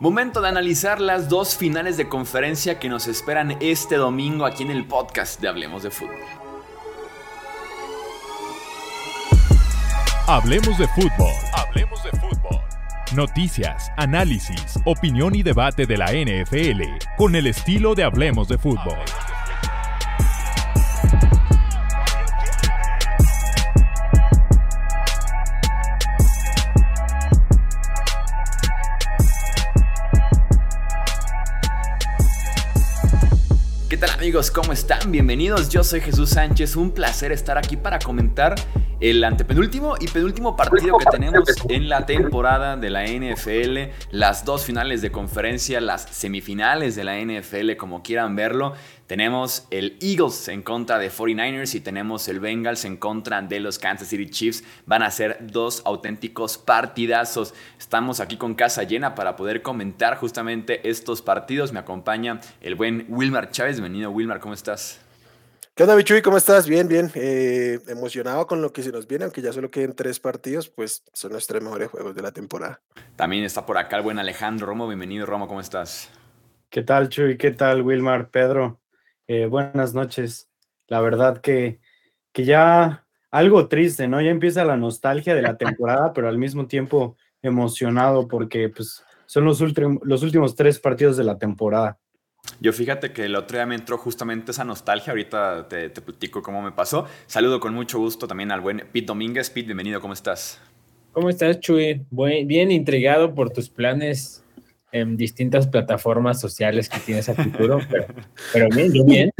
Momento de analizar las dos finales de conferencia que nos esperan este domingo aquí en el podcast de Hablemos de Fútbol. Hablemos de fútbol. Hablemos de fútbol. Noticias, análisis, opinión y debate de la NFL con el estilo de Hablemos de fútbol. ¿Cómo están? Bienvenidos. Yo soy Jesús Sánchez. Un placer estar aquí para comentar el antepenúltimo y penúltimo partido que tenemos en la temporada de la NFL, las dos finales de conferencia, las semifinales de la NFL, como quieran verlo. Tenemos el Eagles en contra de 49ers y tenemos el Bengals en contra de los Kansas City Chiefs. Van a ser dos auténticos partidazos. Estamos aquí con casa llena para poder comentar justamente estos partidos. Me acompaña el buen Wilmar Chávez. Bienvenido, Wilmar, ¿cómo estás? ¿Qué onda, Bichuy? ¿Cómo estás? Bien, bien. Eh, emocionado con lo que se nos viene, aunque ya solo queden tres partidos, pues son los tres mejores juegos de la temporada. También está por acá el buen Alejandro Romo. Bienvenido, Romo, ¿cómo estás? ¿Qué tal, Chuy? ¿Qué tal, Wilmar? Pedro, eh, buenas noches. La verdad que, que ya algo triste, ¿no? Ya empieza la nostalgia de la temporada, pero al mismo tiempo emocionado porque pues, son los, los últimos tres partidos de la temporada. Yo fíjate que el otro día me entró justamente esa nostalgia, ahorita te, te platico cómo me pasó. Saludo con mucho gusto también al buen Pete Domínguez. Pete, bienvenido, ¿cómo estás? ¿Cómo estás, Chuy? bien intrigado por tus planes en distintas plataformas sociales que tienes a futuro, pero, pero bien, bien,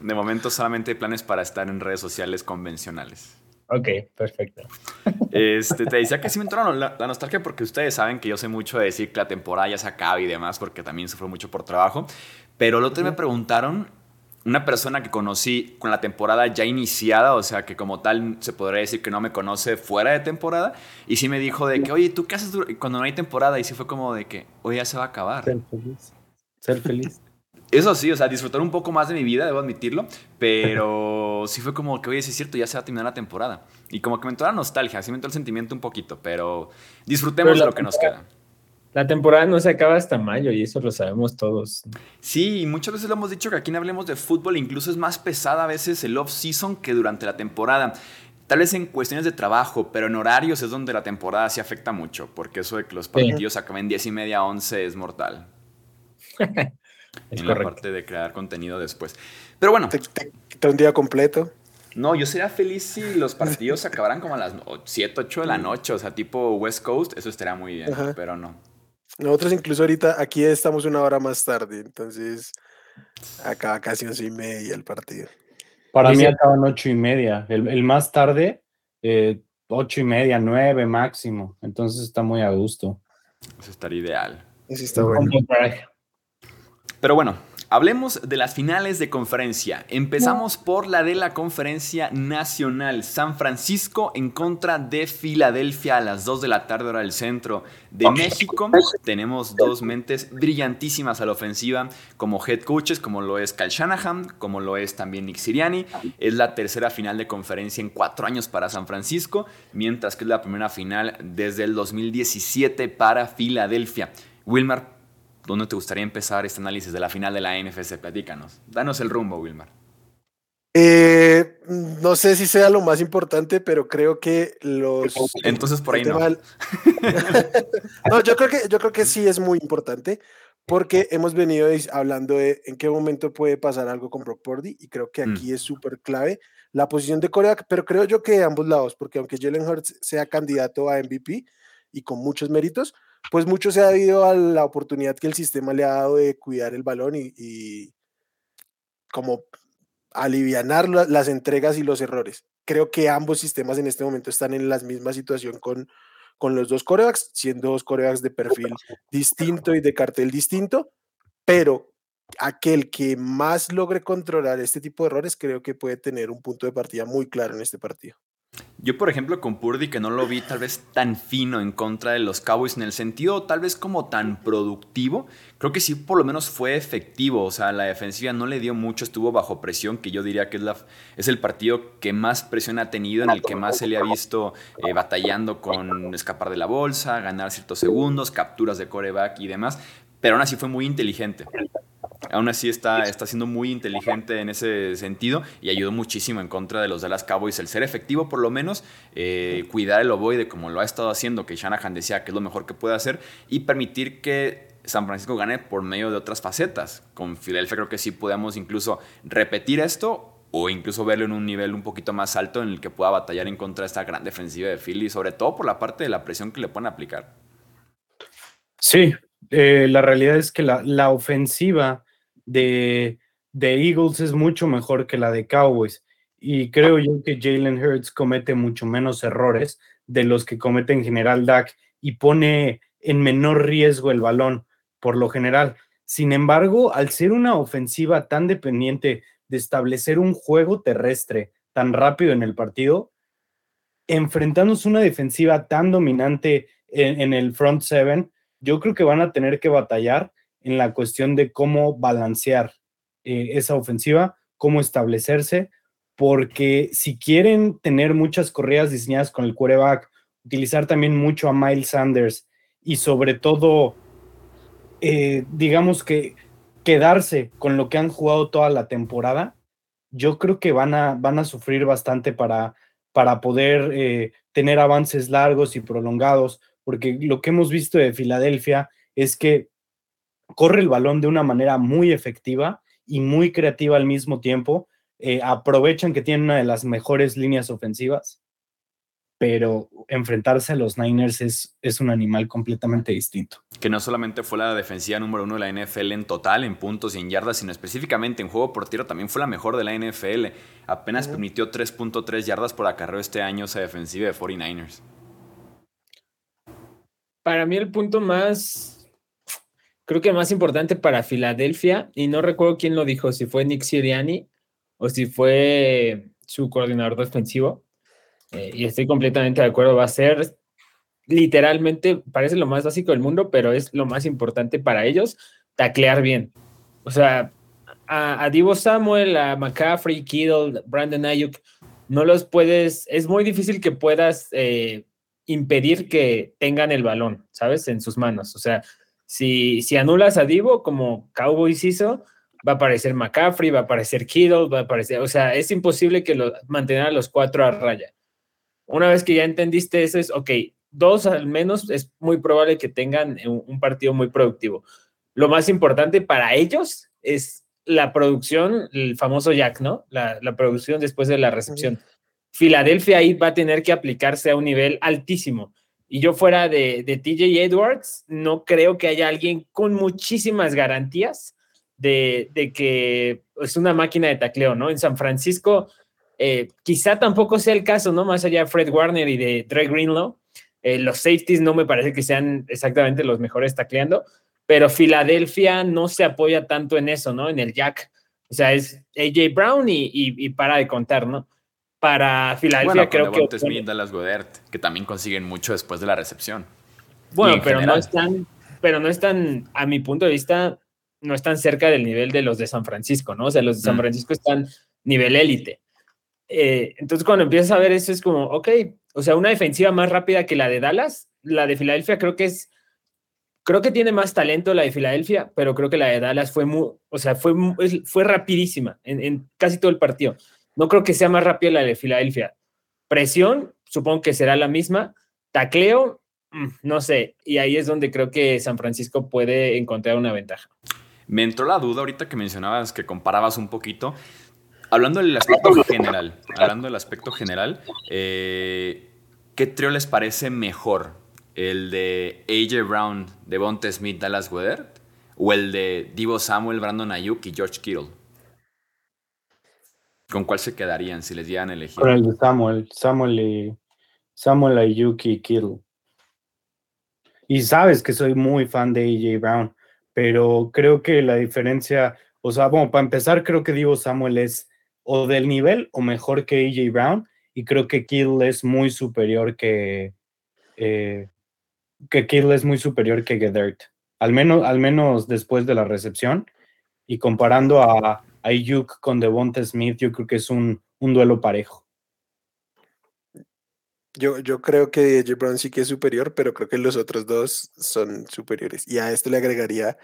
De momento solamente hay planes para estar en redes sociales convencionales. Ok, perfecto. Este, te decía que sí me entró la, la, nostalgia porque ustedes saben que yo sé mucho de decir que la temporada ya se acaba y demás porque también sufro mucho por trabajo. Pero el otro me preguntaron, una persona que conocí con la temporada ya iniciada, o sea que como tal se podría decir que no me conoce fuera de temporada, y sí me dijo de que, oye, ¿tú qué haces cuando no hay temporada? Y sí fue como de que, oye, ya se va a acabar. Ser feliz. Ser feliz. Eso sí, o sea, disfrutar un poco más de mi vida, debo admitirlo, pero sí fue como que, oye, sí es cierto, ya se va a terminar la temporada. Y como que me entró la nostalgia, sí me entró el sentimiento un poquito, pero disfrutemos de lo que nos queda. La temporada no se acaba hasta mayo y eso lo sabemos todos. Sí, muchas veces lo hemos dicho que aquí no hablemos de fútbol, incluso es más pesada a veces el off-season que durante la temporada. Tal vez en cuestiones de trabajo, pero en horarios es donde la temporada sí afecta mucho, porque eso de que los partidos sí. acaben 10 y media, 11 es mortal. Es en correcto. la parte de crear contenido después. Pero bueno. ¿Te, te, te un día completo? No, yo sería feliz si los partidos se acabaran como a las 7, 8 de la noche, o sea, tipo West Coast, eso estaría muy bien, Ajá. pero no. Nosotros incluso ahorita aquí estamos una hora más tarde, entonces acaba casi once y media el partido. Para mí acaban ocho y media, el, el más tarde, eh, ocho y media, nueve máximo, entonces está muy a gusto. Eso estaría ideal. Eso está bueno. Pero bueno, hablemos de las finales de conferencia. Empezamos por la de la conferencia nacional. San Francisco en contra de Filadelfia a las 2 de la tarde hora del centro de México. Tenemos dos mentes brillantísimas a la ofensiva como head coaches, como lo es Cal Shanahan, como lo es también Nick Siriani. Es la tercera final de conferencia en cuatro años para San Francisco, mientras que es la primera final desde el 2017 para Filadelfia. Wilmar, ¿Dónde te gustaría empezar este análisis de la final de la NFC? Platícanos. Danos el rumbo, Wilmar. Eh, no sé si sea lo más importante, pero creo que los. Entonces por ahí no. Del... no, yo creo que yo creo que sí es muy importante porque hemos venido hablando de en qué momento puede pasar algo con Brock Purdy y creo que aquí mm. es súper clave la posición de Corea, pero creo yo que de ambos lados, porque aunque Jalen Hurts sea candidato a MVP y con muchos méritos, pues mucho se ha debido a la oportunidad que el sistema le ha dado de cuidar el balón y, y como alivianar las entregas y los errores. Creo que ambos sistemas en este momento están en la misma situación con, con los dos corebacks, siendo dos corebacks de perfil distinto y de cartel distinto, pero aquel que más logre controlar este tipo de errores creo que puede tener un punto de partida muy claro en este partido. Yo, por ejemplo, con Purdy, que no lo vi tal vez tan fino en contra de los Cowboys, en el sentido tal vez como tan productivo, creo que sí por lo menos fue efectivo. O sea, la defensiva no le dio mucho, estuvo bajo presión, que yo diría que es, la, es el partido que más presión ha tenido, en el que más se le ha visto eh, batallando con escapar de la bolsa, ganar ciertos segundos, capturas de coreback y demás. Pero aún así fue muy inteligente aún así está, está siendo muy inteligente en ese sentido y ayudó muchísimo en contra de los Dallas Cowboys. El ser efectivo, por lo menos, eh, cuidar el ovoide como lo ha estado haciendo, que Shanahan decía que es lo mejor que puede hacer, y permitir que San Francisco gane por medio de otras facetas. Con Filadelfia creo que sí podemos incluso repetir esto o incluso verlo en un nivel un poquito más alto en el que pueda batallar en contra de esta gran defensiva de Philly, sobre todo por la parte de la presión que le pueden aplicar. Sí, eh, la realidad es que la, la ofensiva de, Eagles es mucho mejor que la de Cowboys. Y creo yo que Jalen Hurts comete mucho menos errores de los que comete en general Dak y pone en menor riesgo el balón por lo general. Sin embargo, al ser una ofensiva tan dependiente de establecer un juego terrestre tan rápido en el partido, enfrentándose una defensiva tan dominante en el front seven, yo creo que van a tener que batallar en la cuestión de cómo balancear eh, esa ofensiva, cómo establecerse, porque si quieren tener muchas correas diseñadas con el quarterback, utilizar también mucho a Miles Sanders y sobre todo, eh, digamos que quedarse con lo que han jugado toda la temporada, yo creo que van a, van a sufrir bastante para, para poder eh, tener avances largos y prolongados, porque lo que hemos visto de Filadelfia es que corre el balón de una manera muy efectiva y muy creativa al mismo tiempo. Eh, aprovechan que tienen una de las mejores líneas ofensivas, pero enfrentarse a los Niners es, es un animal completamente distinto. Que no solamente fue la defensiva número uno de la NFL en total, en puntos y en yardas, sino específicamente en juego por tiro también fue la mejor de la NFL. Apenas permitió 3.3 yardas por acarreo este año esa defensiva de 49ers. Para mí el punto más creo que más importante para Filadelfia, y no recuerdo quién lo dijo, si fue Nick Siriani o si fue su coordinador defensivo, eh, y estoy completamente de acuerdo, va a ser literalmente, parece lo más básico del mundo, pero es lo más importante para ellos, taclear bien. O sea, a, Divo Samuel, a McCaffrey, Kittle, Brandon Ayuk, no los puedes, es muy difícil que puedas eh, impedir que tengan el balón, ¿sabes? En sus manos. O sea, si, si anulas a Divo, como Cowboys hizo, va a aparecer McCaffrey, va a aparecer Kittle, va a aparecer, o sea, es imposible que lo, mantengan a los cuatro a raya. Una vez que ya entendiste eso, es, ok, dos al menos es muy probable que tengan un, partido muy productivo. Lo más importante para ellos es la producción, el famoso Jack, ¿no? La, la producción después de la recepción. Filadelfia ahí va a tener que aplicarse a un nivel altísimo y yo fuera de, de TJ Edwards, no creo que haya alguien con muchísimas garantías de, de, que es una máquina de tacleo, ¿no? En San Francisco, eh, quizá tampoco sea el caso, ¿no? Más allá de Fred Warner y de Dre Greenlow, eh, los safeties no me parece que sean exactamente los mejores tacleando, pero Filadelfia no se apoya tanto en eso, ¿no? En el jack. O sea, es AJ Brown y, y para de contar, ¿no? Para Filadelfia creo que Smith, Dallas Godert, que también consiguen mucho después de la recepción. Bueno, pero no están, pero no están, a mi punto de vista, no están cerca del nivel de los de San Francisco, ¿no? O sea, los de San mm. Francisco están nivel élite. Eh, entonces, cuando empiezas a ver eso, es como, ok, o sea, una defensiva más rápida que la de Dallas, la de Filadelfia creo que es, creo que tiene más talento la de Filadelfia, pero creo que la de Dallas fue muy, o sea, fue, fue rapidísima en, en casi todo el partido. No creo que sea más rápida la de Filadelfia. Presión, supongo que será la misma. Tacleo, mm, no sé. Y ahí es donde creo que San Francisco puede encontrar una ventaja. Me entró la duda ahorita que mencionabas, que comparabas un poquito. Hablando del aspecto general, hablando del aspecto general, eh, ¿qué trío les parece mejor? ¿El de AJ Brown, Devonta Smith, Dallas Weather? ¿O el de Divo Samuel, Brandon Ayuk y George Kittle? ¿Con cuál se quedarían si les dieran a elegir? Con el de Samuel, Samuel y Samuel Ayuki y Kittle. Y sabes que soy muy fan de AJ Brown, pero creo que la diferencia, o sea, bueno, para empezar, creo que Divo Samuel es o del nivel o mejor que AJ Brown, y creo que Kittle es muy superior que, eh, que Kittle es muy superior que Gedert, al menos, al menos después de la recepción. Y comparando a, Ayuk con Devonta Smith, yo creo que es un, un duelo parejo. Yo, yo creo que AJ Brown sí que es superior, pero creo que los otros dos son superiores. Y a esto le agregaría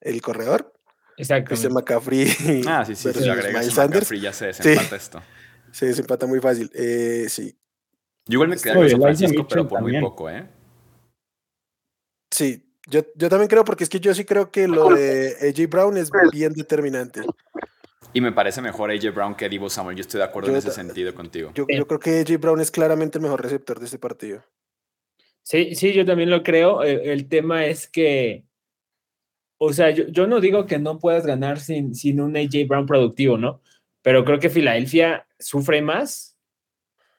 el corredor. Exacto. Este McCaffrey. Ah, sí, sí, si agregas. McCaffrey ya se desempata esto. Se desempata muy fácil. Eh, sí, Yo igual me quedé Oye, con San Francisco, pero por muy poco, ¿eh? sí. Yo, yo también creo, porque es que yo sí creo que lo de AJ Brown es bien determinante. Y me parece mejor AJ Brown que Divo Samuel. Yo estoy de acuerdo en ese sentido contigo. Yo, yo creo que AJ Brown es claramente el mejor receptor de este partido. Sí, sí, yo también lo creo. Eh, El, tema es que, o sea, yo, yo no digo que no puedas ganar sin, sin un AJ Brown productivo, ¿no? Pero creo que Filadelfia sufre más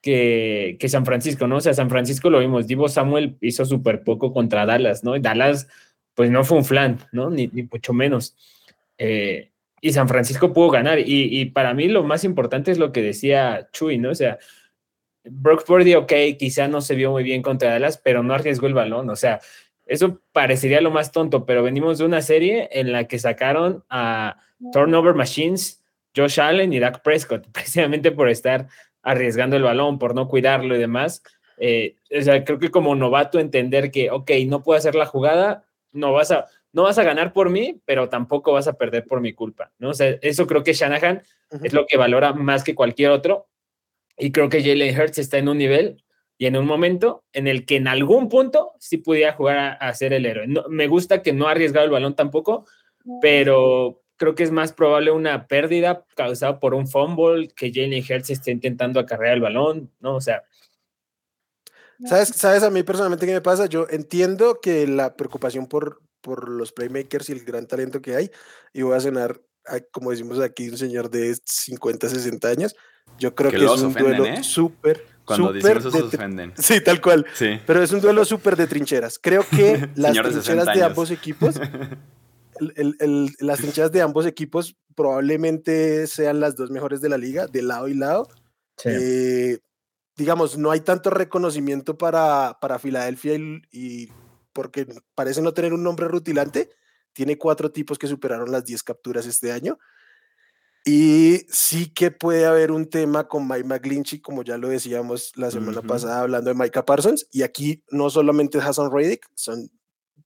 que, que San Francisco, ¿no? O sea, San Francisco lo vimos, Divo Samuel hizo súper poco contra Dallas, ¿no? Y Dallas, pues no fue un flan, ¿no? Ni, ni mucho menos. Eh, y San Francisco pudo ganar. Y, y para mí lo más importante es lo que decía Chuy, ¿no? O sea, Brock Purdy, ok, quizá no se vio muy bien contra Dallas, pero no arriesgó el balón. O sea, eso parecería lo más tonto, pero venimos de una serie en la que sacaron a Turnover Machines, Josh Allen y Dak Prescott, precisamente por estar arriesgando el balón, por no cuidarlo y demás. Eh, o sea, creo que como novato entender que, ok, no puedo hacer la jugada, no vas a, no vas a ganar por mí, pero tampoco vas a perder por mi culpa, ¿no? O sea, eso creo que Shanahan Ujú. es lo que valora más que cualquier otro. Y creo que Jalen Hurts está en un nivel y en un momento en el que en algún punto sí pudiera jugar a, a ser el héroe. No- me gusta que no ha arriesgado el balón tampoco, pero creo que es más probable una pérdida causada por un fumble que Jalen Hurts esté intentando acarrear el balón, ¿no? O sea, ¿Sabes, ¿Sabes a mí personalmente qué me pasa? Yo entiendo que la preocupación por, por los playmakers y el gran talento que hay, y voy a sonar, a- como decimos aquí, un señor de 50, 60 años, yo creo Que que, es un ofenden, duelo ¿eh? súper, Cuando súper decimos eso se de ofenden. Sí, tal cual. Sí. Pero es un duelo súper de trincheras. Creo que las Señores de 60 trincheras de años. ambos equipos, el- el- el- las trincheras de ambos equipos probablemente sean las dos mejores de la liga, de lado y lado. Eh, digamos, no hay tanto reconocimiento para, para Filadelfia y, y porque parece no tener un nombre rutilante. Tiene cuatro tipos que superaron las 10 capturas este año. Y sí que puede haber un tema con Mike McGlinchey, como ya lo decíamos la semana Ujú. pasada hablando de Micah Parsons. Y aquí no solamente es Hassan Reddick, son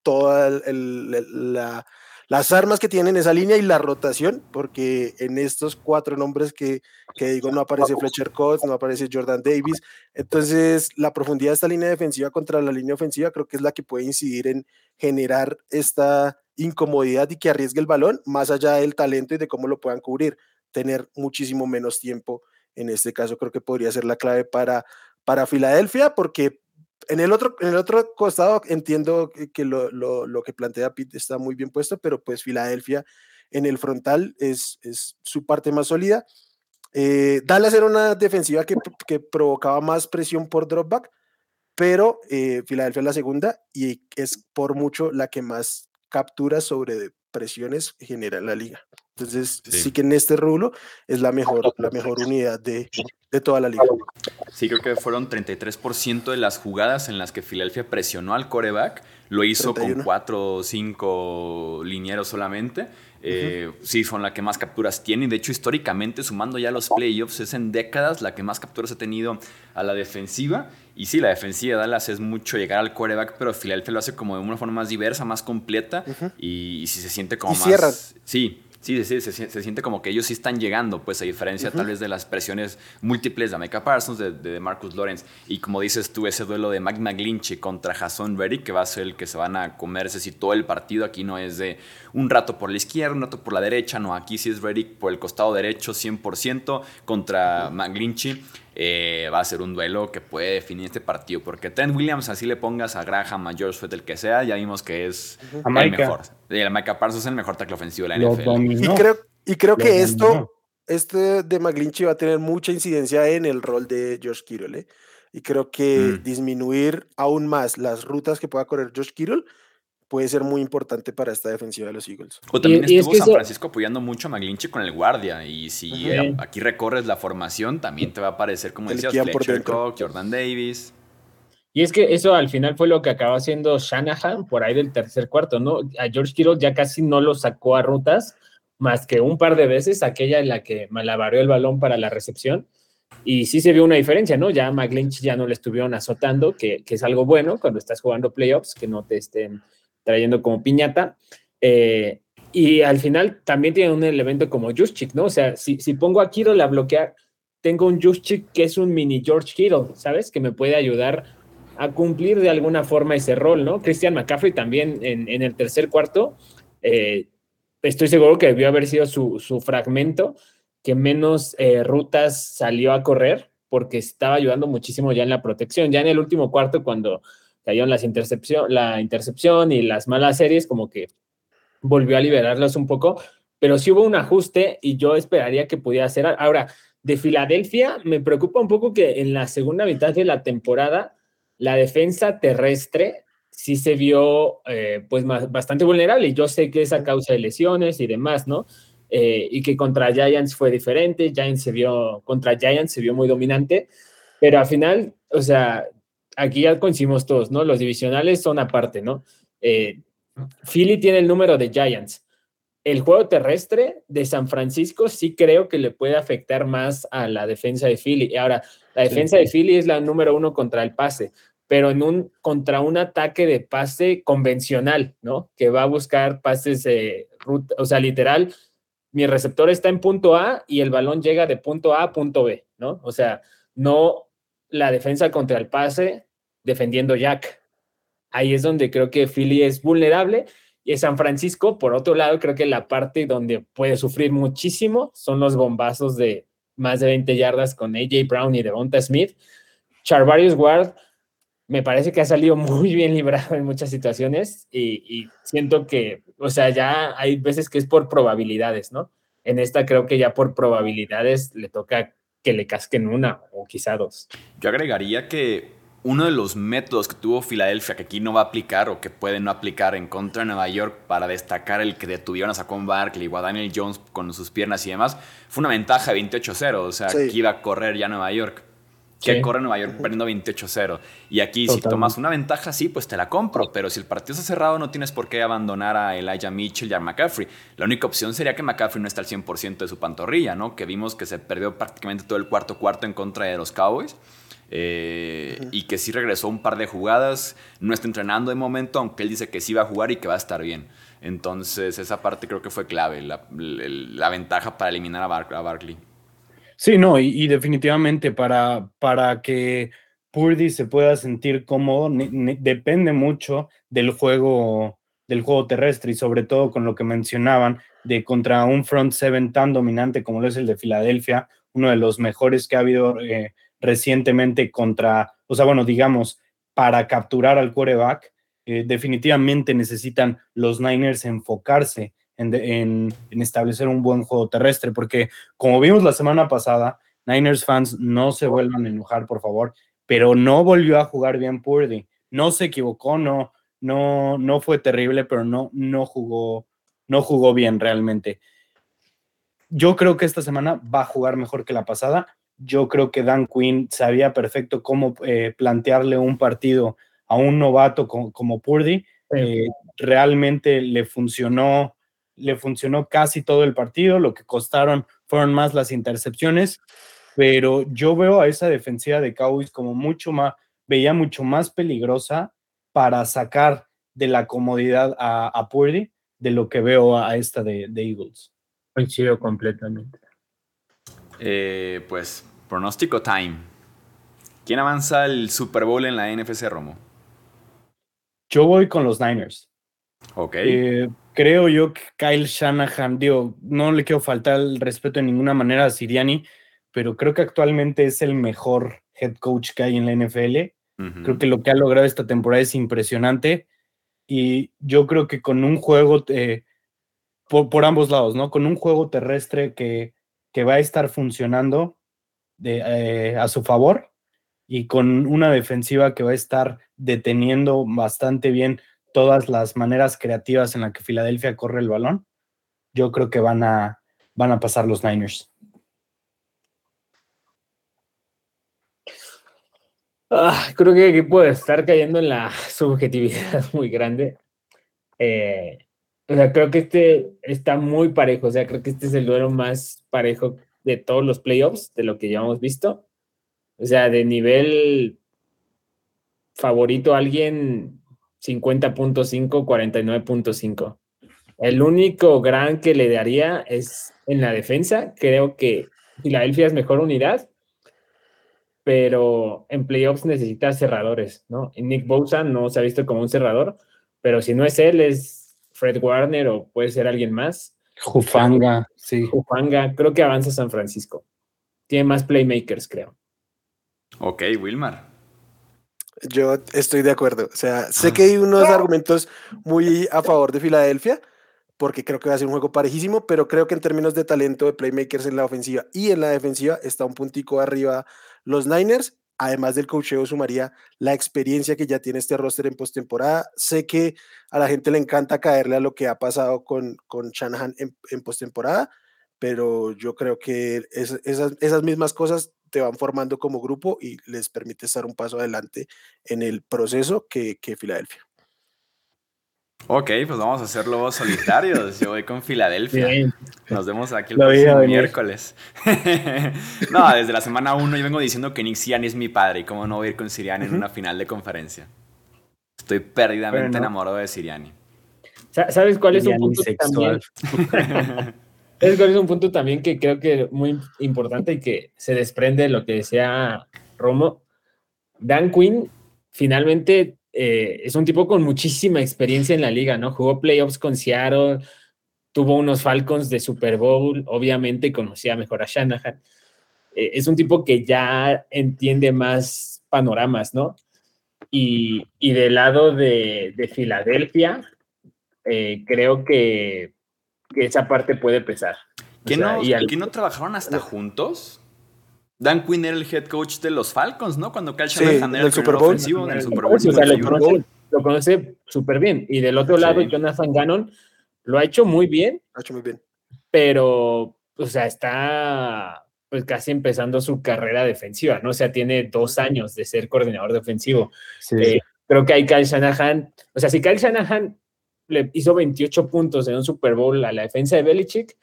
todas la, las armas que tienen esa línea y la rotación, porque en estos cuatro nombres que, que digo no aparece Fletcher Coates, no aparece Jordan Davis. Entonces, la profundidad de esta línea defensiva contra la línea ofensiva creo que es la que puede incidir en generar esta incomodidad y que arriesgue el balón, más allá del talento y de cómo lo puedan cubrir. Tener muchísimo menos tiempo en este caso creo que podría ser la clave para, para Filadelfia, porque en el otro, en el otro costado entiendo que, lo, que plantea Pete está muy bien puesto, pero pues Filadelfia en el frontal es, su parte más sólida. Eh, Dallas era una defensiva que, provocaba más presión por dropback, pero eh, Filadelfia es la segunda y es por mucho la que más capturas sobre presiones genera en la liga. Entonces, sí. sí, que en este rublo es la mejor, la mejor unidad de, de toda la liga. Sí, creo que fueron 33% de las jugadas en las que Filadelfia presionó al coreback. Lo hizo 31. con 4 o 5 linieros solamente. Eh, uh -huh. Sí, son la que más capturas tiene. De hecho, históricamente, sumando ya los playoffs, es en décadas la que más capturas ha tenido a la defensiva. Y sí, la defensiva de Dallas es mucho llegar al quarterback, pero Filadelfia lo hace como de una forma más diversa, más completa. Uh -huh. y, y, si se siente como y más. Cierran. Sí. Sí, sí, se, se, siente como que ellos sí están llegando, pues a diferencia uh -huh. tal vez de las presiones múltiples de Micah Parsons, de, de Marcus Lawrence, y como dices tú, ese duelo de Mike McGlinchey contra Jason Reddick, que va a ser el que se van a comerse si todo el partido aquí no es de un rato por la izquierda, un rato por la derecha, no, aquí sí es Reddick por el costado derecho 100% contra uh -huh. McGlinchey. Eh, va a ser un duelo que puede definir este partido. Porque Trent Williams, así le pongas a Graham, a George Fett, el que sea, ya vimos que es a el mejor. El Micah Parsons es el mejor tackle ofensivo de la Lo NFL. dominó. Y creo, y creo Lo que esto, este de McGlinchey va a tener mucha incidencia en el rol de George Kittle. ¿eh? Y creo que Mm. disminuir aún más las rutas que pueda correr George Kittle puede ser muy importante para esta defensiva de los Eagles. O también estuvo San Francisco apoyando mucho a McGlinchey con el guardia. Y si aquí recorres la formación, también te va a aparecer, como decías, Fletcher Cox, Jordan Davis. Y es que eso al final fue lo que acabó haciendo Shanahan por ahí del tercer cuarto, ¿no? A George Kittle ya casi no lo sacó a rutas, más que un par de veces, aquella en la que malabareó el balón para la recepción. Y sí se vio una diferencia, ¿no? Ya McLinch ya no le estuvieron azotando, que, es algo bueno cuando estás jugando playoffs, que no te estén trayendo como piñata. Eh, y al final también tiene un elemento como Juszczyk, ¿no? O sea, si, si pongo a Kittle a bloquear, tengo un Juszczyk que es un mini George Kittle, ¿sabes? Que me puede ayudar a cumplir de alguna forma ese rol, ¿no? Christian McCaffrey también en, el tercer cuarto, eh, estoy seguro que debió haber sido su, fragmento que menos eh, rutas salió a correr porque estaba ayudando muchísimo ya en la protección. Ya en el último cuarto, cuando cayeron las intercepción, la intercepción y las malas series, como que volvió a liberarlas un poco, pero sí hubo un ajuste y yo esperaría que pudiera hacer. Ahora, de Filadelfia, me preocupa un poco que en la segunda mitad de la temporada la defensa terrestre sí se vio eh, pues bastante vulnerable y yo sé que es a causa de lesiones y demás, ¿no? Eh, y que contra Giants fue diferente, Giants se vio, contra Giants se vio muy dominante, pero al final, o sea, aquí ya coincidimos todos, ¿no? Los divisionales son aparte, ¿no? Eh, Philly tiene el número de Giants. El juego terrestre de San Francisco sí creo que le puede afectar más a la defensa de Philly. Ahora, la defensa de Philly es la número uno contra el pase pero en un, contra un ataque de pase convencional, ¿no? Que va a buscar pases de ruta, o sea, literal, mi receptor está en punto A y el balón llega de punto A a punto B, ¿no? O sea, no la defensa contra el pase defendiendo Jack. Ahí es donde creo que Philly es vulnerable. Y San Francisco, por otro lado, creo que la parte donde puede sufrir muchísimo son los bombazos de más de 20 yardas con AJ Brown y Devonta Smith. Charvarius Ward me parece que ha salido muy bien librado en muchas situaciones y, siento que, o sea, ya hay veces que es por probabilidades, ¿no? En esta creo que ya por probabilidades le toca que le casquen una o quizá dos. Yo agregaría que uno de los métodos que tuvo Filadelfia, que aquí no va a aplicar o que puede no aplicar en contra de Nueva York para destacar el que detuvieron a Saquon Barkley o a Daniel Jones con sus piernas y demás, fue una ventaja de 28-0, o sea, que iba a correr ya Nueva York que corre Nueva York perdiendo 28-0. Y aquí, si tomas una ventaja, sí, pues te la compro. Pero si el partido está cerrado, no tienes por qué abandonar a Elijah Mitchell y a McCaffrey. La única opción sería que McCaffrey no esté al 100% de su pantorrilla, ¿no? Que vimos que se perdió prácticamente todo el cuarto cuarto en contra de los Cowboys. Eh, y que sí regresó un par de jugadas. No está entrenando de momento, aunque él dice que sí va a jugar y que va a estar bien. Entonces, esa parte creo que fue clave, la, ventaja para eliminar a, a Barkley. Sí, no, y, definitivamente para, para que Purdy se pueda sentir cómodo, depende mucho del juego, del juego terrestre y sobre todo con lo que mencionaban de contra un front seven tan dominante como lo es el de Filadelfia, uno de los mejores que ha habido eh, recientemente contra, o sea, bueno, digamos, para capturar al quarterback, eh, definitivamente necesitan los Niners enfocarse en, establecer un buen juego terrestre, porque como vimos la semana pasada, Niners fans no se vuelvan a enojar, por favor, pero no volvió a jugar bien Purdy. No se equivocó, no, no, no fue terrible, pero no, no jugó, no jugó bien realmente. Yo creo que esta semana va a jugar mejor que la pasada. Yo creo que Dan Quinn sabía perfecto cómo eh, plantearle un partido a un novato como, Purdy. Eh, realmente le funcionó le funcionó casi todo el partido, lo que costaron fueron más las intercepciones, pero yo veo a esa defensiva de Cowboys como mucho más, veía mucho más peligrosa para sacar de la comodidad a, a Purdy de lo que veo a esta de, Eagles. Coincido completamente. Eh, pues, pronóstico time. ¿Quién avanza el Super Bowl en la NFC, Romo? Yo voy con los Niners. Ok. Eh, creo yo que Kyle Shanahan, digo, no le quiero faltar el respeto de ninguna manera a Siriani, pero creo que actualmente es el mejor head coach que hay en la NFL. Creo que lo que ha logrado esta temporada es impresionante y yo creo que con un juego eh, por, ambos lados, ¿no? Con un juego terrestre que, que va a estar funcionando de, eh, a su favor y con una defensiva que va a estar deteniendo bastante bien todas las maneras creativas en las que Filadelfia corre el balón, yo creo que van a, van a pasar los Niners. Ah, creo que aquí puede estar cayendo en la subjetividad muy grande. Eh, o sea, creo que este está muy parejo. O sea, creo que este es el duelo más parejo de todos los playoffs, de lo que ya hemos visto. O sea, de nivel favorito alguien 50.5, 49.5. El único gran que le daría es en la defensa. Creo que Filadelfia es mejor unidad, pero en playoffs necesita cerradores, ¿no? Y Nick Bosa no se ha visto como un cerrador, pero si no es él, es Fred Warner o puede ser alguien más. Jufanga, sí. Jufanga, creo que avanza San Francisco. Tiene más playmakers, creo. Ok, Wilmar. Yo estoy de acuerdo. O sea, sé que hay unos argumentos muy a favor de Filadelfia, porque creo que va a ser un juego parejísimo, pero creo que en términos de talento de playmakers en la ofensiva y en la defensiva está un puntico arriba los Niners. Además del cocheo, sumaría la experiencia que ya tiene este roster en postemporada. Sé que a la gente le encanta caerle a lo que ha pasado con, con Shanahan en, en postemporada, pero yo creo que esas, esas mismas cosas te van formando como grupo y les permite estar un paso adelante en el proceso que, que Filadelfia. Ok, pues vamos a hacer lobos solitarios. Yo voy con Filadelfia. Nos vemos aquí el próximo miércoles. no, desde la semana 1 yo vengo diciendo que Nick Sirianni es mi padre y cómo no voy a ir con Sirianni en una final de conferencia. Estoy perdidamente Bueno. enamorado de Sirianni. Sa- ¿Sabes cuál es un Sirianni punto también? sexual. ¿Sabes es un punto también que creo que muy importante y que se desprende de lo que decía Romo? Dan Quinn finalmente eh, es un tipo con muchísima experiencia en la liga, ¿no? Jugó playoffs con Seattle, tuvo unos Falcons de Super Bowl, obviamente conocía mejor a Shanahan. Eh, es un tipo que ya entiende más panoramas, ¿no? Y, y del lado de, de Filadelfia, eh, creo que, que esa parte puede pesar. O ¿Que sea, no, y al- que no trabajaron hasta juntos? Dan Quinn era el head coach de los Falcons, ¿no? Cuando Kyle Sí, Shanahan era el Super Bowl. ofensivo en el o Super Bowl. sea, lo 51. conoce, lo conoce súper bien. Y del otro lado, Sí. Jonathan Gannon lo ha hecho muy bien, Ha hecho muy bien. pero, o sea, está pues casi empezando su carrera defensiva, ¿no? O sea, tiene dos años de ser coordinador defensivo. Sí, Eh, creo que hay Kyle Shanahan, o sea, si Kyle Shanahan le hizo 28 puntos en un Super Bowl a la defensa de Belichick,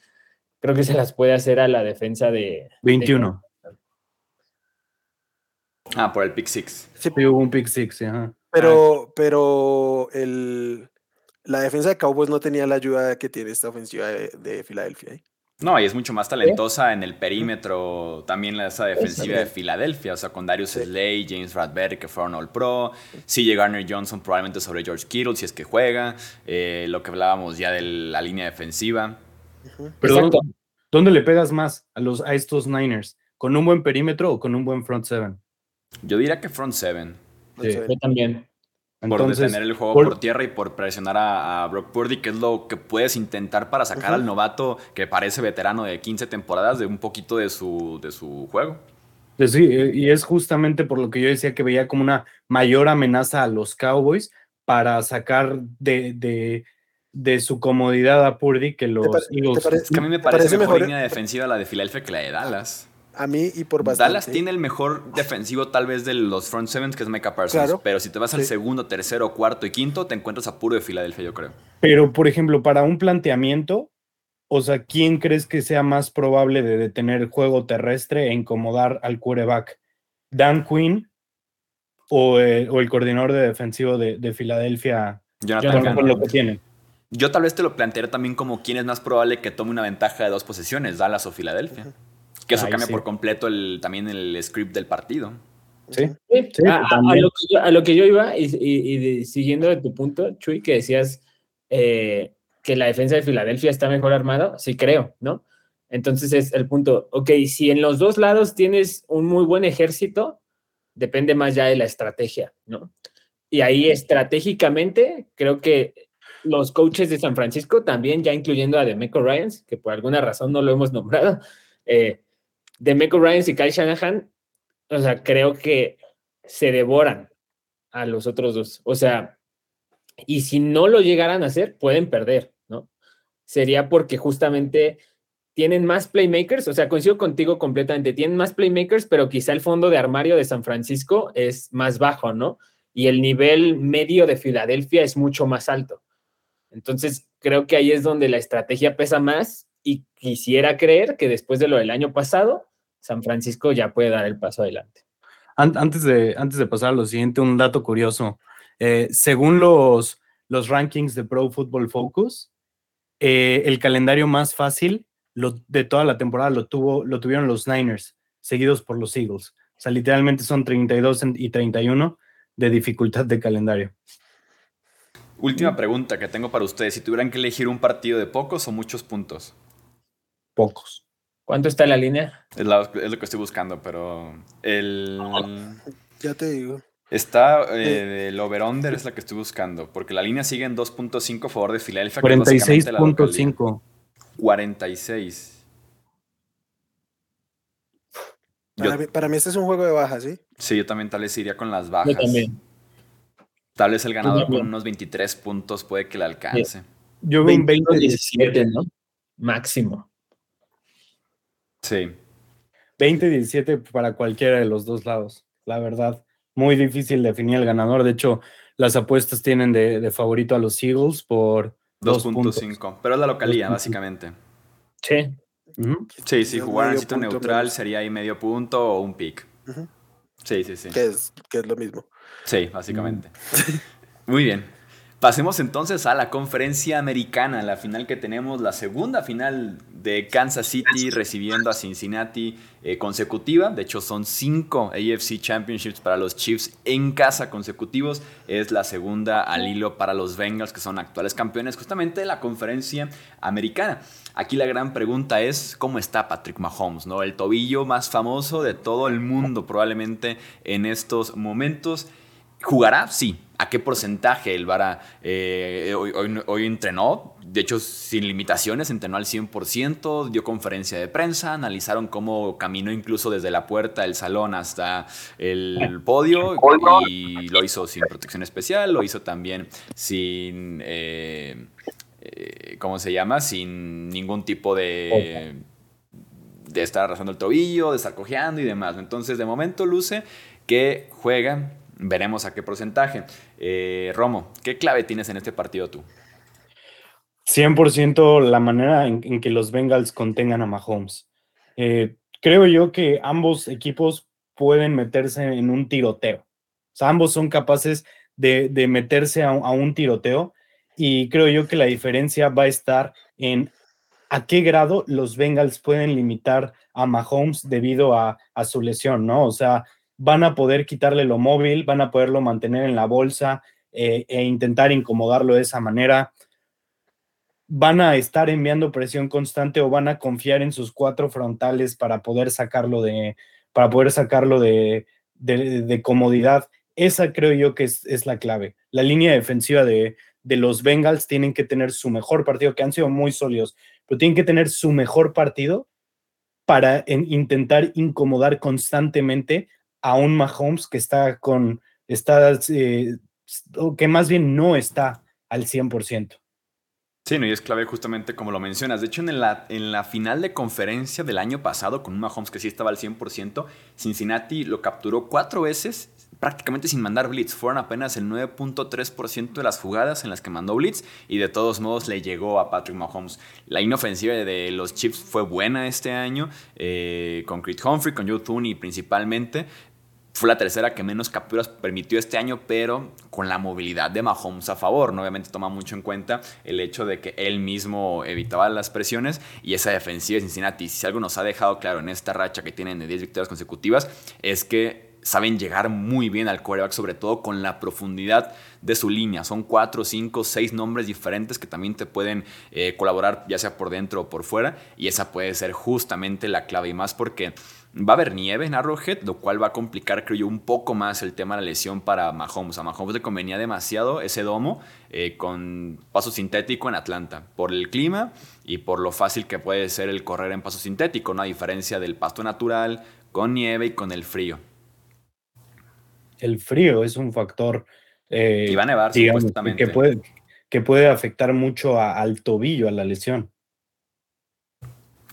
creo que se las puede hacer a la defensa de... 21. Ah, por el pick six. Sí, Sí, hubo un pick six, ajá. pero, pero el, la defensa de Cowboys no tenía la ayuda que tiene esta ofensiva de, de Filadelfia. ¿eh? No, y es mucho más talentosa en el perímetro, también la- esa defensiva de. Filadelfia, o sea, con Darius Sí. Slay, James Bradbury, que fueron All Pro, CJ Garner Johnson probablemente sobre George Kittle, si es que juega, eh, lo que hablábamos ya de la línea defensiva. Pero Exacto. ¿dónde, dónde le pegas más a, los, a estos Niners? ¿Con un buen perímetro o con un buen front seven? Yo diría que front seven, Sí. Yo también. Por detener el juego por- por tierra y por presionar a, a Brock Purdy, que es lo que puedes intentar para sacar al novato que parece veterano de 15 temporadas de un poquito de su, de su juego. Pues sí, eh, y es justamente por lo que yo decía que veía como una mayor amenaza a los Cowboys para sacar de, de, de su comodidad a Purdy que los Eagles. Es que a mí me ¿Te parece, parece mejor, mejor- línea defensiva la de Filadelfia que la de Dallas. A mí y por bastante. Dallas tiene el mejor defensivo tal vez de los front sevens, que es Micah Parsons. Claro. Pero si te vas al Sí. segundo, tercero, cuarto y quinto, te encuentras a puro de Filadelfia, yo creo. Pero, por ejemplo, para un planteamiento, o sea, ¿quién crees que sea más probable de detener el juego terrestre e incomodar al quarterback? ¿Dan Quinn o, eh, o el coordinador de defensivo de, de Filadelfia Jonathan Jonathan lo que tienen? Yo tal vez te lo plantearía también como quién es más probable que tome una ventaja de dos posesiones, Dallas o Filadelfia. Que eso Ay, cambia sí. por completo el, también el script del partido. Sí. Sí, Sí, a, a- a también. lo que yo, a lo que yo iba, y, y- y de- siguiendo de tu punto, Chuy, que decías eh, que la defensa de Filadelfia está mejor armada, sí creo, ¿no? Entonces es el punto, ok, si en los dos lados tienes un muy buen ejército, depende más ya de la estrategia, ¿no? Y ahí estratégicamente, creo que los coaches de San Francisco, también ya incluyendo a Demeco Ryans, que por alguna razón no lo hemos nombrado, eh, Demeco Ryans y Kyle Shanahan, o sea, creo que se devoran a los otros dos. O sea, Y si no lo llegaran a hacer, pueden perder, ¿no? Sería porque justamente tienen más playmakers, o sea, coincido contigo completamente, tienen más playmakers, pero quizá el fondo de armario de San Francisco es más bajo, ¿no? Y el nivel medio de Filadelfia es mucho más alto. Entonces, creo que ahí es donde la estrategia pesa más y quisiera creer que después de lo del año pasado, San Francisco ya puede dar el paso adelante. Antes de, antes de pasar a lo siguiente, un dato curioso. Eh, según los, los rankings de Pro Football Focus, eh, el calendario más fácil de toda la temporada lo, tuvo, lo tuvieron los Niners, seguidos por los Eagles. O sea, literalmente son 32 y 31 de dificultad de calendario. Última pregunta que tengo para ustedes. Si tuvieran que elegir un partido de pocos o muchos puntos. Pocos. ¿Cuánto está la línea? Es, lo que estoy buscando, pero el... Ya te digo. Está eh, el over-under es la que estoy buscando, porque la línea sigue en 2.5 a favor de Filadelfia. 46.5. 46. Para, para, mí este es un juego de bajas, ¿sí? Sí, yo también tal vez iría con las bajas. Yo también. Tal vez el ganador con unos 23 puntos puede que le alcance. Yo veo un 20-17, ¿no? Máximo. Sí. 20-17 para cualquiera de los dos lados, la verdad. Muy difícil definir el ganador. De hecho, las apuestas tienen de, favorito a los Eagles por 2.5. Pero es la localía, básicamente. Sí. Sí, si jugaran en sitio neutral sería ahí medio punto o un pick. Sí, sí, sí. Que es, que es lo mismo. Sí, básicamente. Mm. Muy bien. Pasemos entonces a la conferencia americana, la final que tenemos, la segunda final de Kansas City recibiendo a Cincinnati eh, consecutiva. De hecho, son cinco AFC Championships para los Chiefs en casa consecutivos. Es la segunda al hilo para los Bengals, que son actuales campeones justamente de la conferencia americana. Aquí la gran pregunta es, ¿cómo está Patrick Mahomes? ¿no? El tobillo más famoso de todo el mundo probablemente en estos momentos. ¿Jugará? Sí. ¿A qué porcentaje el Vara eh, hoy, entrenó? De hecho, sin limitaciones, entrenó al 100%, dio conferencia de prensa, analizaron cómo caminó incluso desde la puerta del salón hasta el podio y lo hizo sin protección especial, lo hizo también sin, eh, eh, ¿cómo se llama? Sin ningún tipo de de estar arrasando el tobillo, de estar cojeando y demás. Entonces, de momento luce que juega Veremos a qué porcentaje. Eh, Romo, ¿qué clave tienes en este partido tú? 100% la manera en, que los Bengals contengan a Mahomes. Eh, creo yo que ambos equipos pueden meterse en un tiroteo. O sea, ambos son capaces de, meterse a, un tiroteo y creo yo que la diferencia va a estar en a qué grado los Bengals pueden limitar a Mahomes debido a, a su lesión, ¿no? O sea, van a poder quitarle lo móvil, van a poderlo mantener en la bolsa eh, e intentar incomodarlo de esa manera. Van a estar enviando presión constante o van a confiar en sus cuatro frontales para poder sacarlo de, para poder sacarlo de, de, comodidad. Esa creo yo que es, la clave. La línea defensiva de, de los Bengals tienen que tener su mejor partido, que han sido muy sólidos, pero tienen que tener su mejor partido para intentar incomodar constantemente a un Mahomes que está con, está, eh, que más bien no está al 100%. Sí, no, y es clave justamente como lo mencionas. De hecho, en la, en la final de conferencia del año pasado, con un Mahomes que sí estaba al 100%, Cincinnati lo capturó cuatro veces prácticamente sin mandar blitz. Fueron apenas el 9.3% de las jugadas en las que mandó blitz y de todos modos le llegó a Patrick Mahomes. La inofensiva de los Chiefs fue buena este año, eh, con Creed Humphrey, con Joe Tooney principalmente, fue la tercera que menos capturas permitió este año, pero con la movilidad de Mahomes a favor. ¿no? Obviamente toma mucho en cuenta el hecho de que él mismo evitaba las presiones y esa defensiva de Cincinnati, si algo nos ha dejado claro en esta racha que tienen de 10 victorias consecutivas, es que saben llegar muy bien al quarterback, sobre todo con la profundidad de su línea. Son cuatro, cinco, seis nombres diferentes que también te pueden eh, colaborar, ya sea por dentro o por fuera, y esa puede ser justamente la clave, y más porque Va a haber nieve en Arrowhead, lo cual va a complicar, creo yo, un poco más el tema de la lesión para Mahomes. A Mahomes le convenía demasiado ese domo eh, con paso sintético en Atlanta, por el clima y por lo fácil que puede ser el correr en paso sintético, ¿no? a diferencia del pasto natural, con nieve y con el frío. El frío es un factor Eh, y va a nevar, digamos, supuestamente. Que puede, que puede afectar mucho a- al tobillo, a la lesión.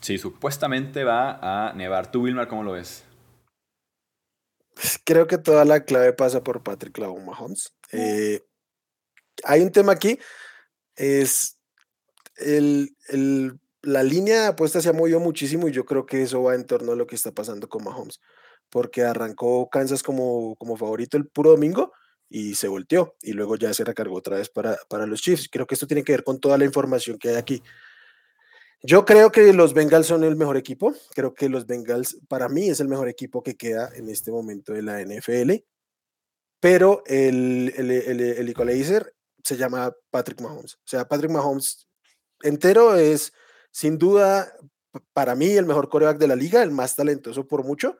Sí, supuestamente va a nevar. ¿Tú, Wilmar, cómo lo ves? Creo que toda la clave pasa por Patrick Lau Mahomes. Eh, hay un tema aquí, es el, el- la línea de apuestas se ha movido muchísimo y yo creo que eso va en torno a lo que está pasando con Mahomes, porque arrancó Kansas como, como favorito el puro domingo y se volteó y luego ya se recargó otra vez para, para los Chiefs. Creo que esto tiene que ver con toda la información que hay aquí. Yo creo que los Bengals son el mejor equipo. Creo que los Bengals, para mí, es el mejor equipo que queda en este momento de la NFL. Pero el, el, el, el equalizer se llama Patrick Mahomes. O sea, Patrick Mahomes entero es, sin duda, para mí, el mejor coreback de la liga, el más talentoso por mucho.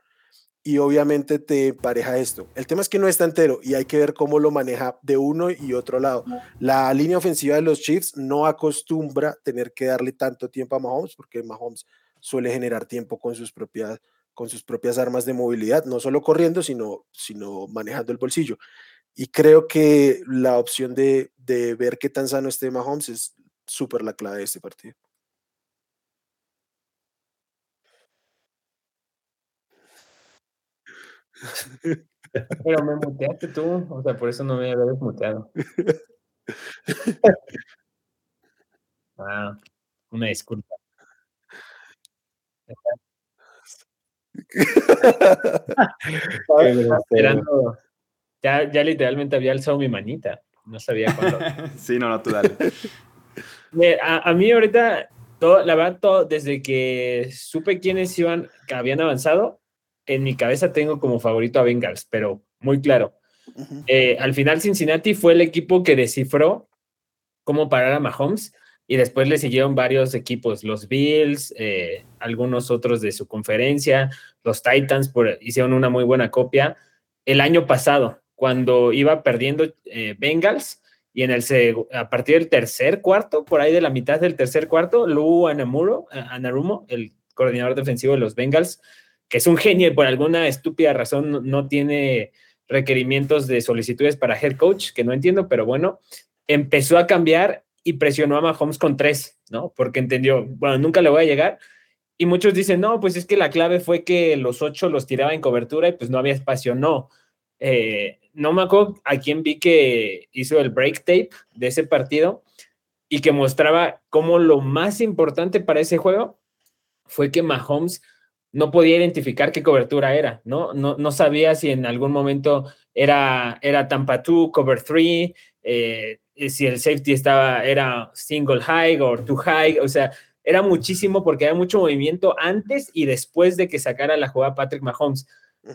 Y obviamente te empareja esto. El tema es que no está entero y hay que ver cómo lo maneja de uno y otro lado. La línea ofensiva de los Chiefs no acostumbra tener que darle tanto tiempo a Mahomes porque Mahomes suele generar tiempo con sus propias, con sus propias armas de movilidad, no solo corriendo, sino, sino manejando el bolsillo. Y creo que la opción de, de ver qué tan sano esté Mahomes es súper la clave de este partido. Pero me muteaste tú, o sea, por eso no me había desmuteado. Ah, una disculpa. Esperando. Ya, ya literalmente había alzado mi manita. No sabía cuándo. sí, no, no, tú dale. A mí ahorita, todo, la verdad, todo, desde que supe quiénes iban, que habían avanzado, en mi cabeza tengo como favorito a Bengals, pero muy claro. Eh, al final Cincinnati fue el equipo que descifró cómo parar a Mahomes y después le siguieron varios equipos, los Bills, eh, algunos otros de su conferencia, los Titans por- hicieron una muy buena copia. El año pasado, cuando iba perdiendo eh, Bengals y en el a partir del tercer cuarto, por ahí de la mitad del tercer cuarto, Lou Anamuro, Anarumo, el coordinador defensivo de los Bengals, que es un genio y por alguna estúpida razón no, tiene requerimientos de solicitudes para head coach, que no entiendo, pero bueno, empezó a cambiar y presionó a Mahomes con tres, ¿no? Porque entendió, bueno, nunca le voy a llegar. Y muchos dicen, no, pues es que la clave fue que los ocho los tiraba en cobertura y pues no había espacio. No, Eh, no me acuerdo a quién vi que hizo el break tape de ese partido y que mostraba cómo lo más importante para ese juego fue que Mahomes no podía identificar qué cobertura era, ¿no? No, no sabía si en algún momento era, era Tampa 2, cover 3, eh, si el safety estaba, era single high o two high, o sea, era muchísimo porque había mucho movimiento antes y después de que sacara la jugada Patrick Mahomes.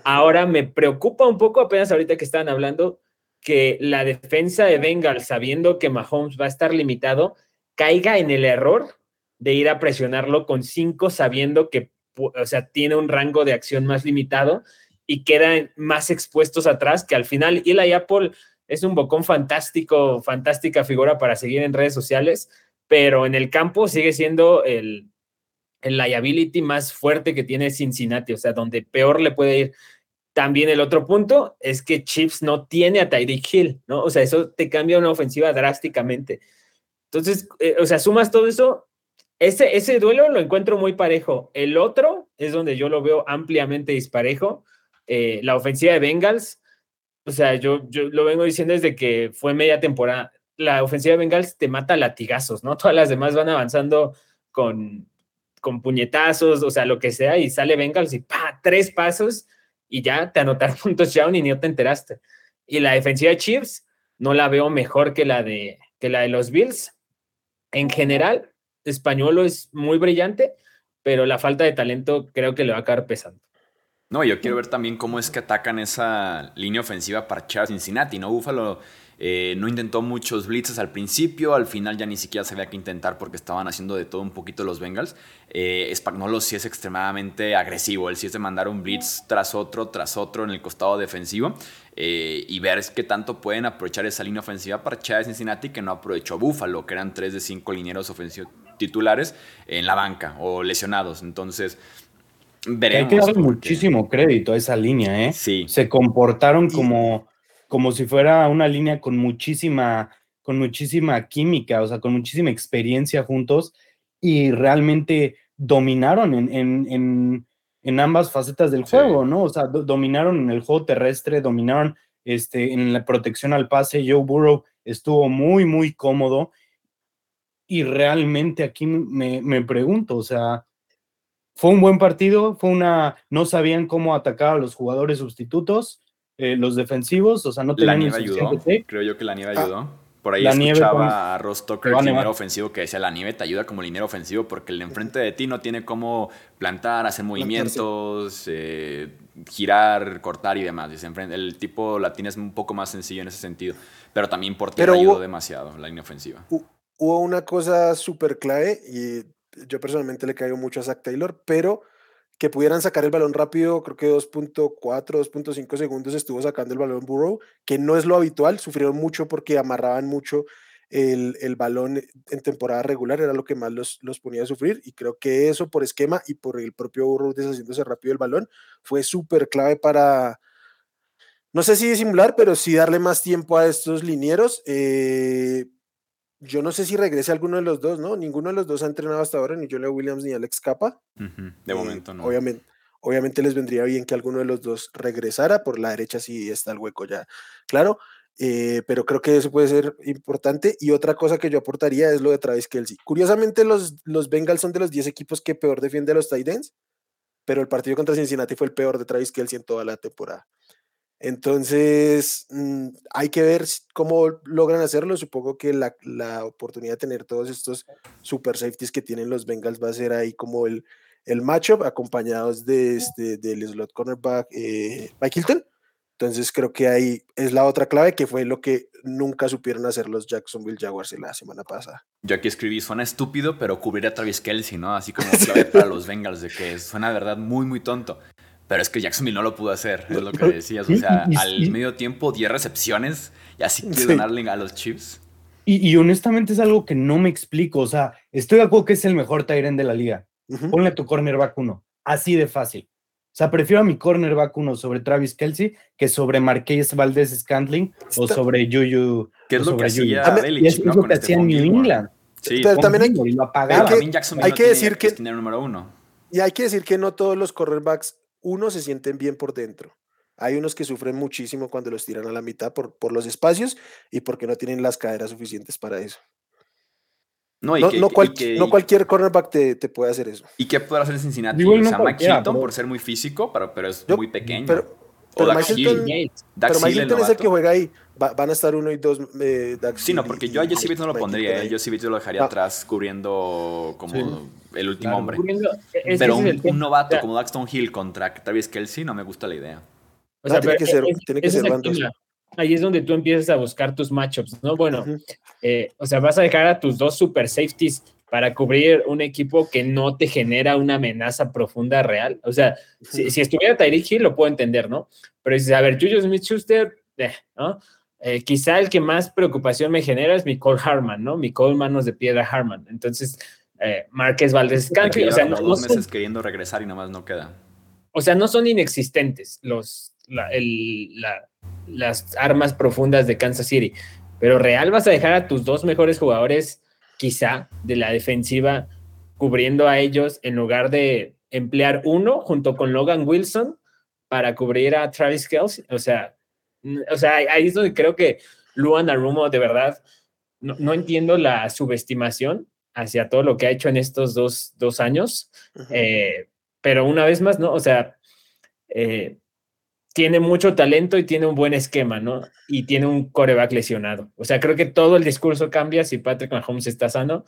Ahora me preocupa un poco, apenas ahorita que estaban hablando, que la defensa de Bengals, sabiendo que Mahomes va a estar limitado, caiga en el error de ir a presionarlo con cinco, sabiendo que o sea, tiene un rango de acción más limitado y quedan más expuestos atrás, que al final Eli Apple es un bocón fantástico, fantástica figura para seguir en redes sociales, pero en el campo sigue siendo el, el liability más fuerte que tiene Cincinnati, o sea, donde peor le puede ir. También el otro punto es que Chiefs no tiene a Tyreek Hill, ¿no? O sea, eso te cambia una ofensiva drásticamente. Entonces, eh, o sea, sumas todo eso, ese, ese duelo lo encuentro muy parejo. El otro es donde yo lo veo ampliamente disparejo. Eh, la ofensiva de Bengals, o sea, yo, yo lo vengo diciendo desde que fue media temporada. La ofensiva de Bengals te mata latigazos, ¿no? Todas las demás van avanzando con, con puñetazos, o sea, lo que sea, y sale Bengals y ¡pa! Tres pasos y ya te anotaron un touchdown y ni te enteraste. Y la defensiva de Chiefs no la veo mejor que la de, que la de los Bills. En general, Españolo es muy brillante, pero la falta de talento creo que le va a acabar pesando. No, yo quiero ver también cómo es que atacan esa línea ofensiva para echar a Cincinnati, ¿no? Búfalo eh, no intentó muchos blitzes al principio, al final ya ni siquiera sabía qué intentar porque estaban haciendo de todo un poquito los Bengals. Eh, sí es extremadamente agresivo, él sí es de mandar un blitz tras otro, tras otro en el costado defensivo eh, y ver qué tanto pueden aprovechar esa línea ofensiva para a Cincinnati que no aprovechó Búfalo, que eran tres de cinco linieros ofensivos titulares en la banca o lesionados. Entonces, Que Hay veremos. que darle porque- muchísimo crédito a esa línea, ¿eh? Sí. Se comportaron como, como si fuera una línea con muchísima, con muchísima química, o sea, con muchísima experiencia juntos y realmente dominaron en, ambas facetas del juego, ¿no? O sea, dominaron en el juego terrestre, dominaron este, en la protección al pase. Joe Burrow estuvo muy, muy cómodo. Y realmente aquí me, me pregunto, o sea, fue un buen partido, fue una, no sabían cómo atacar a los jugadores sustitutos, eh, los defensivos, o sea, no tenían La nieve ayudó, creo yo que la nieve ah, ayudó. Por ahí escuchaba a Ross Tucker, liniero ofensivo, que decía, la nieve te ayuda como liniero ofensivo porque el enfrente de ti no tiene cómo plantar, hacer movimientos, eh, girar, cortar y demás. El tipo la tienes un poco más sencillo en ese sentido. Pero también por ti ayudó demasiado la línea ofensiva. Hubo una cosa súper clave y yo personalmente le caigo mucho a Zach Taylor, pero que pudieran sacar el balón rápido, creo que 2.4, 2.5 segundos estuvo sacando el balón Burrow, que no es lo habitual, sufrieron mucho porque amarraban mucho el, el balón en temporada regular, era lo que más los, los, ponía a sufrir, y creo que eso por esquema y por el propio Burrow deshaciéndose rápido el balón fue súper clave para, no sé si disimular, pero sí darle más tiempo a estos linieros. Eh, yo no sé si regrese alguno de los dos, ¿no? Ninguno de los dos ha entrenado hasta ahora, ni Joel Williams ni Alex Capa. De eh, momento no. Obviamente, obviamente les vendría bien que alguno de los dos regresara. Por la derecha sí está el hueco ya, claro. Eh, pero creo que eso puede ser importante. Y otra cosa que yo aportaría es lo de Travis Kelsey. Curiosamente, los, los Bengals son de los 10 equipos que peor defiende a los Titans, pero el partido contra Cincinnati fue el peor de Travis Kelsey en toda la temporada. Entonces, mm, hay que ver cómo logran hacerlo. Supongo que la, la, oportunidad de tener todos estos super safeties que tienen los Bengals va a ser ahí como el, el matchup, acompañados de este, del slot cornerback eh, Mike Hilton. Entonces, creo que ahí es la otra clave que fue lo que nunca supieron hacer los Jacksonville Jaguars la semana pasada. Yo aquí escribí, suena estúpido, pero cubrir a Travis Kelsey, ¿no? Así como clave para los Bengals, de que suena de verdad muy, muy tonto. Pero es que Jacksonville no lo pudo hacer, es lo que decías. O sea, al medio tiempo 10 recepciones y así quiere ganarle a los Chiefs. Y, honestamente es algo que no me explico. O sea, estoy de acuerdo que es el mejor Tyren de la liga. Ponle tu cornerback uno. Así de fácil. O sea, prefiero a mi cornerback uno sobre Travis Kelsey que sobre Marqués Valdez Scantling o sobre Yuyu. ¿Qué es lo que hacía es, lo que hacía en New England. Sí, pero también hay, que, hay que decir que, número uno. Y hay que decir que no todos los cornerbacks uno se sienten bien por dentro. Hay unos que sufren muchísimo cuando los tiran a la mitad por, por los espacios y porque no tienen las caderas suficientes para eso. No, no, cualquier cornerback te, puede hacer eso. ¿Y qué puede hacer Cincinnati? o sea, Mike Hilton por ser muy físico, pero, pero es muy pequeño. Pero, pero Mike Hilton, es el que juega ahí. Van a estar uno y dos. Eh, sí, no, porque yo a Jesse Bates no lo pondría. ¿eh? Jesse Bates lo dejaría ah. atrás cubriendo como el último hombre. Pero un, novato como Daxton Hill contra Travis Kelsey no me gusta la idea. O sea, tiene que ser, tiene que ser Ahí es donde tú empiezas a buscar tus matchups, ¿no? Bueno, eh, o sea, vas a dejar a tus dos super safeties para cubrir un equipo que no te genera una amenaza profunda real. O sea, si, estuviera Tyreek Hill, lo puedo entender, ¿no? Pero dices, a ver, Julius Smith-Schuster, eh, ¿no? Eh, quizá el que más preocupación me genera es mi Cole Harman, ¿no? Mi Cole Manos de Piedra Harman. Entonces, eh, Márquez Valdés Scantling. O sea, no, dos meses queriendo regresar y nomás no queda. O sea, no son inexistentes los, las armas profundas de Kansas City, pero real vas a dejar a tus dos mejores jugadores, quizá, de la defensiva, cubriendo a ellos en lugar de emplear uno junto con Logan Wilson para cubrir a Travis Kelsey. O sea, o sea ahí es donde creo que Luan Arumo de verdad no, no entiendo la subestimación hacia todo lo que ha hecho en estos dos, dos años. Eh, pero una vez más, ¿no? O sea, eh, tiene mucho talento y tiene un buen esquema, ¿no? Y tiene un coreback lesionado. O sea, creo que todo el discurso cambia si Patrick Mahomes está sano.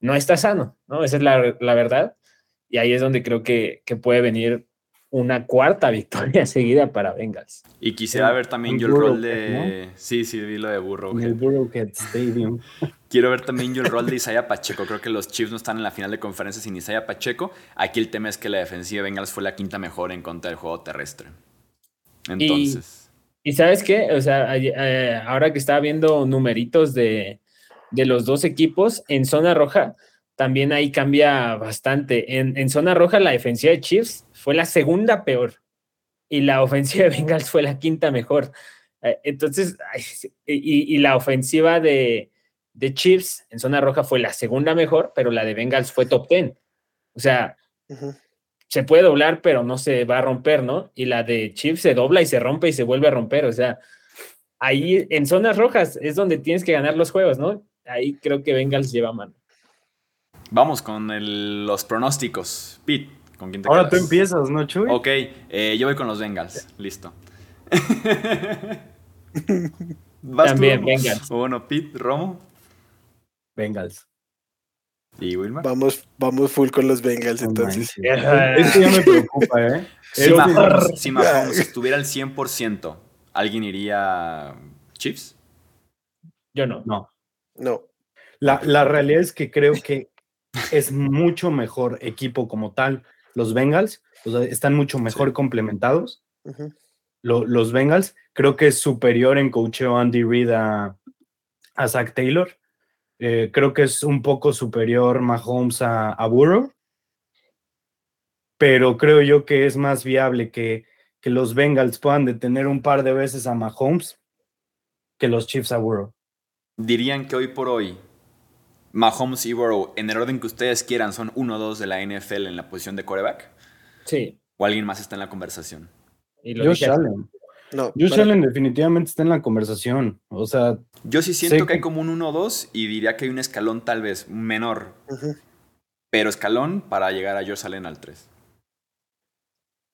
No está sano, ¿no? Esa es la, la verdad. Y ahí es donde creo que, que puede venir una cuarta victoria seguida para Bengals. Y quisiera ver también yo el rol de... Sí, sí, vi lo de Burrow. El Burrowhead Stadium. Quiero ver también yo el rol de Isaiah Pacheco. Creo que los Chiefs no están en la final de conferencia sin Isaiah Pacheco. Aquí el tema es que la defensiva de Bengals fue la quinta mejor en contra del juego terrestre. Entonces... Y, ¿sabes qué? O sea, eh, ahora que estaba viendo numeritos de, de los dos equipos en zona roja, también ahí cambia bastante. En, en zona roja la defensiva de Chiefs fue la segunda peor y la ofensiva de Bengals fue la quinta mejor. Eh, entonces, y, la ofensiva de, de, Chiefs en zona roja fue la segunda mejor, pero la de Bengals fue top 10. O sea, se puede doblar, pero no se va a romper, ¿no? Y la de Chiefs se dobla y se rompe y se vuelve a romper. O sea, ahí en zonas rojas es donde tienes que ganar los juegos, ¿no? Ahí creo que Bengals lleva mano. Vamos con los pronósticos. Pete, ¿con quién te Ahora tú empiezas, ¿no, Chuy? Ok, eh, yo voy con los Bengals. Listo. También, Bengals. Bueno, Pete, Romo. Bengals. ¿Y Wilmar? Vamos, vamos full con los Bengals entonces. Esto ya me preocupa, ¿eh? Si Mahomes, si Mahomes estuviera al 100%, ¿alguien iría Chiefs? Yo no. No. No. La, la realidad es que creo que es mucho mejor equipo como tal. Los Bengals, o sea, están mucho mejor complementados. los Bengals, creo que es superior en coacheo Andy Reid a, a Zach Taylor. Eh, creo que es un poco superior Mahomes a, a, Burrow. Pero creo yo que es más viable que, que los Bengals puedan detener un par de veces a Mahomes que los Chiefs a Burrow. Dirían que hoy por hoy Mahomes y Burrow, en el orden que ustedes quieran, son uno o dos de la NFL en la posición de coreback? Sí. ¿O alguien más está en la conversación? Y Josh Allen. No, Josh Allen definitivamente está en la conversación. O sea. Yo sí siento que hay como un 1-2 y diría que hay un escalón tal vez menor. Pero escalón para llegar a Josh Allen al 3.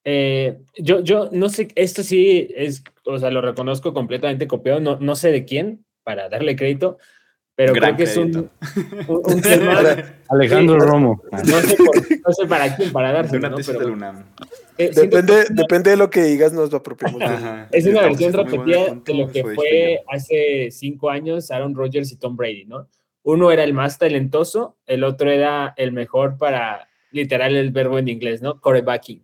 Eh, yo, yo no sé, esto sí es, o sea, lo reconozco completamente copiado, no, no sé de quién, para darle crédito, pero creo que es un, Alejandro Romo. No sé, para quién, para darse. ¿no? Eh, depende, depende de lo que digas, nos lo apropiamos. es una versión repetida de lo que fue hace cinco años Aaron Rodgers y Tom Brady, ¿no? Uno era el más talentoso, el otro era el mejor para, literal, el verbo en inglés, ¿no? Corebacking.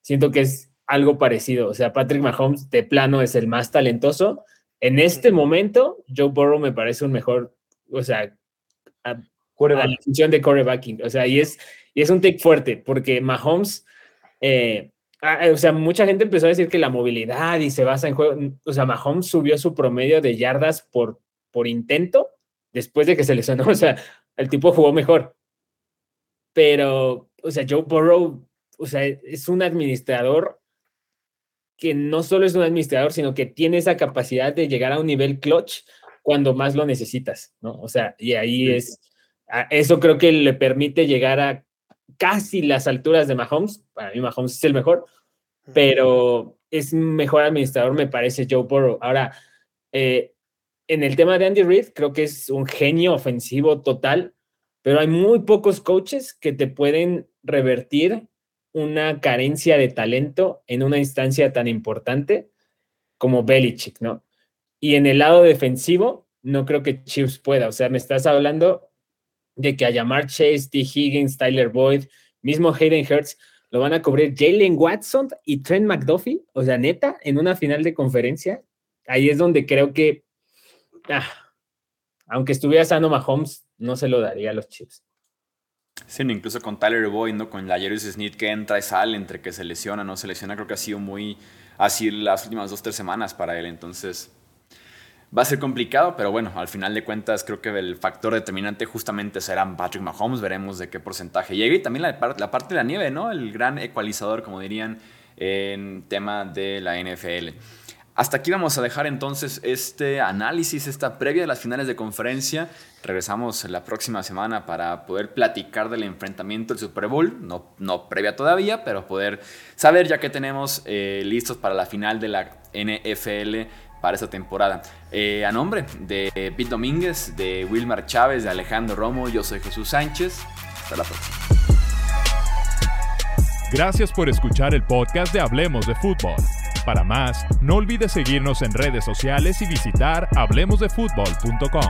Siento que es algo parecido. O sea, Patrick Mahomes de plano es el más talentoso, en este momento, Joe Burrow me parece un mejor, o sea, a, la función de corebacking. O sea, y es, y es un take fuerte, porque Mahomes, eh, o sea, mucha gente empezó a decir que la movilidad y se basa en juego. O sea, Mahomes subió su promedio de yardas por, por intento después de que se lesionó. O sea, el tipo jugó mejor. Pero, o sea, Joe Burrow, o sea, es un administrador que no solo es un administrador, sino que tiene esa capacidad de llegar a un nivel clutch cuando más lo necesitas, ¿no? O sea, y ahí es, eso creo que le permite llegar a casi las alturas de Mahomes. Para mí Mahomes es el mejor, pero es mejor administrador, me parece Joe Burrow. Ahora, eh, en el tema de Andy Reid, creo que es un genio ofensivo total, pero hay muy pocos coaches que te pueden revertir una carencia de talento en una instancia tan importante como Belichick, ¿no? Y en el lado defensivo, no creo que Chiefs pueda. O sea, me estás hablando de que a llamar Chase, T. Higgins, Tyler Boyd, mismo Hayden Hurts, lo van a cubrir Jalen Watson y Trent McDuffie. O sea, neta, en una final de conferencia, ahí es donde creo que, ah, aunque estuviera sano Mahomes, no se lo daría a los Chiefs. Sí, incluso con Tyler Boyd, ¿no? Con la Jerry Smith que entra y sale, entre que se lesiona, no se lesiona, creo que ha sido muy así las últimas dos, tres semanas para él. Entonces, va a ser complicado, pero bueno, al final de cuentas creo que el factor determinante justamente será Patrick Mahomes, veremos de qué porcentaje llega y también la, la parte de la nieve, ¿no? El gran ecualizador, como dirían en tema de la NFL. Hasta aquí vamos a dejar entonces este análisis, esta previa de las finales de conferencia. Regresamos la próxima semana para poder platicar del enfrentamiento del Super Bowl, no, no previa todavía, pero poder saber ya que tenemos eh, listos para la final de la NFL para esta temporada. Eh, a nombre de Pete Domínguez, de Wilmar Chávez, de Alejandro Romo, yo soy Jesús Sánchez. Hasta la próxima. Gracias por escuchar el podcast de Hablemos de Fútbol. Para más, no olvides seguirnos en redes sociales y visitar hablemosdefutbol.com.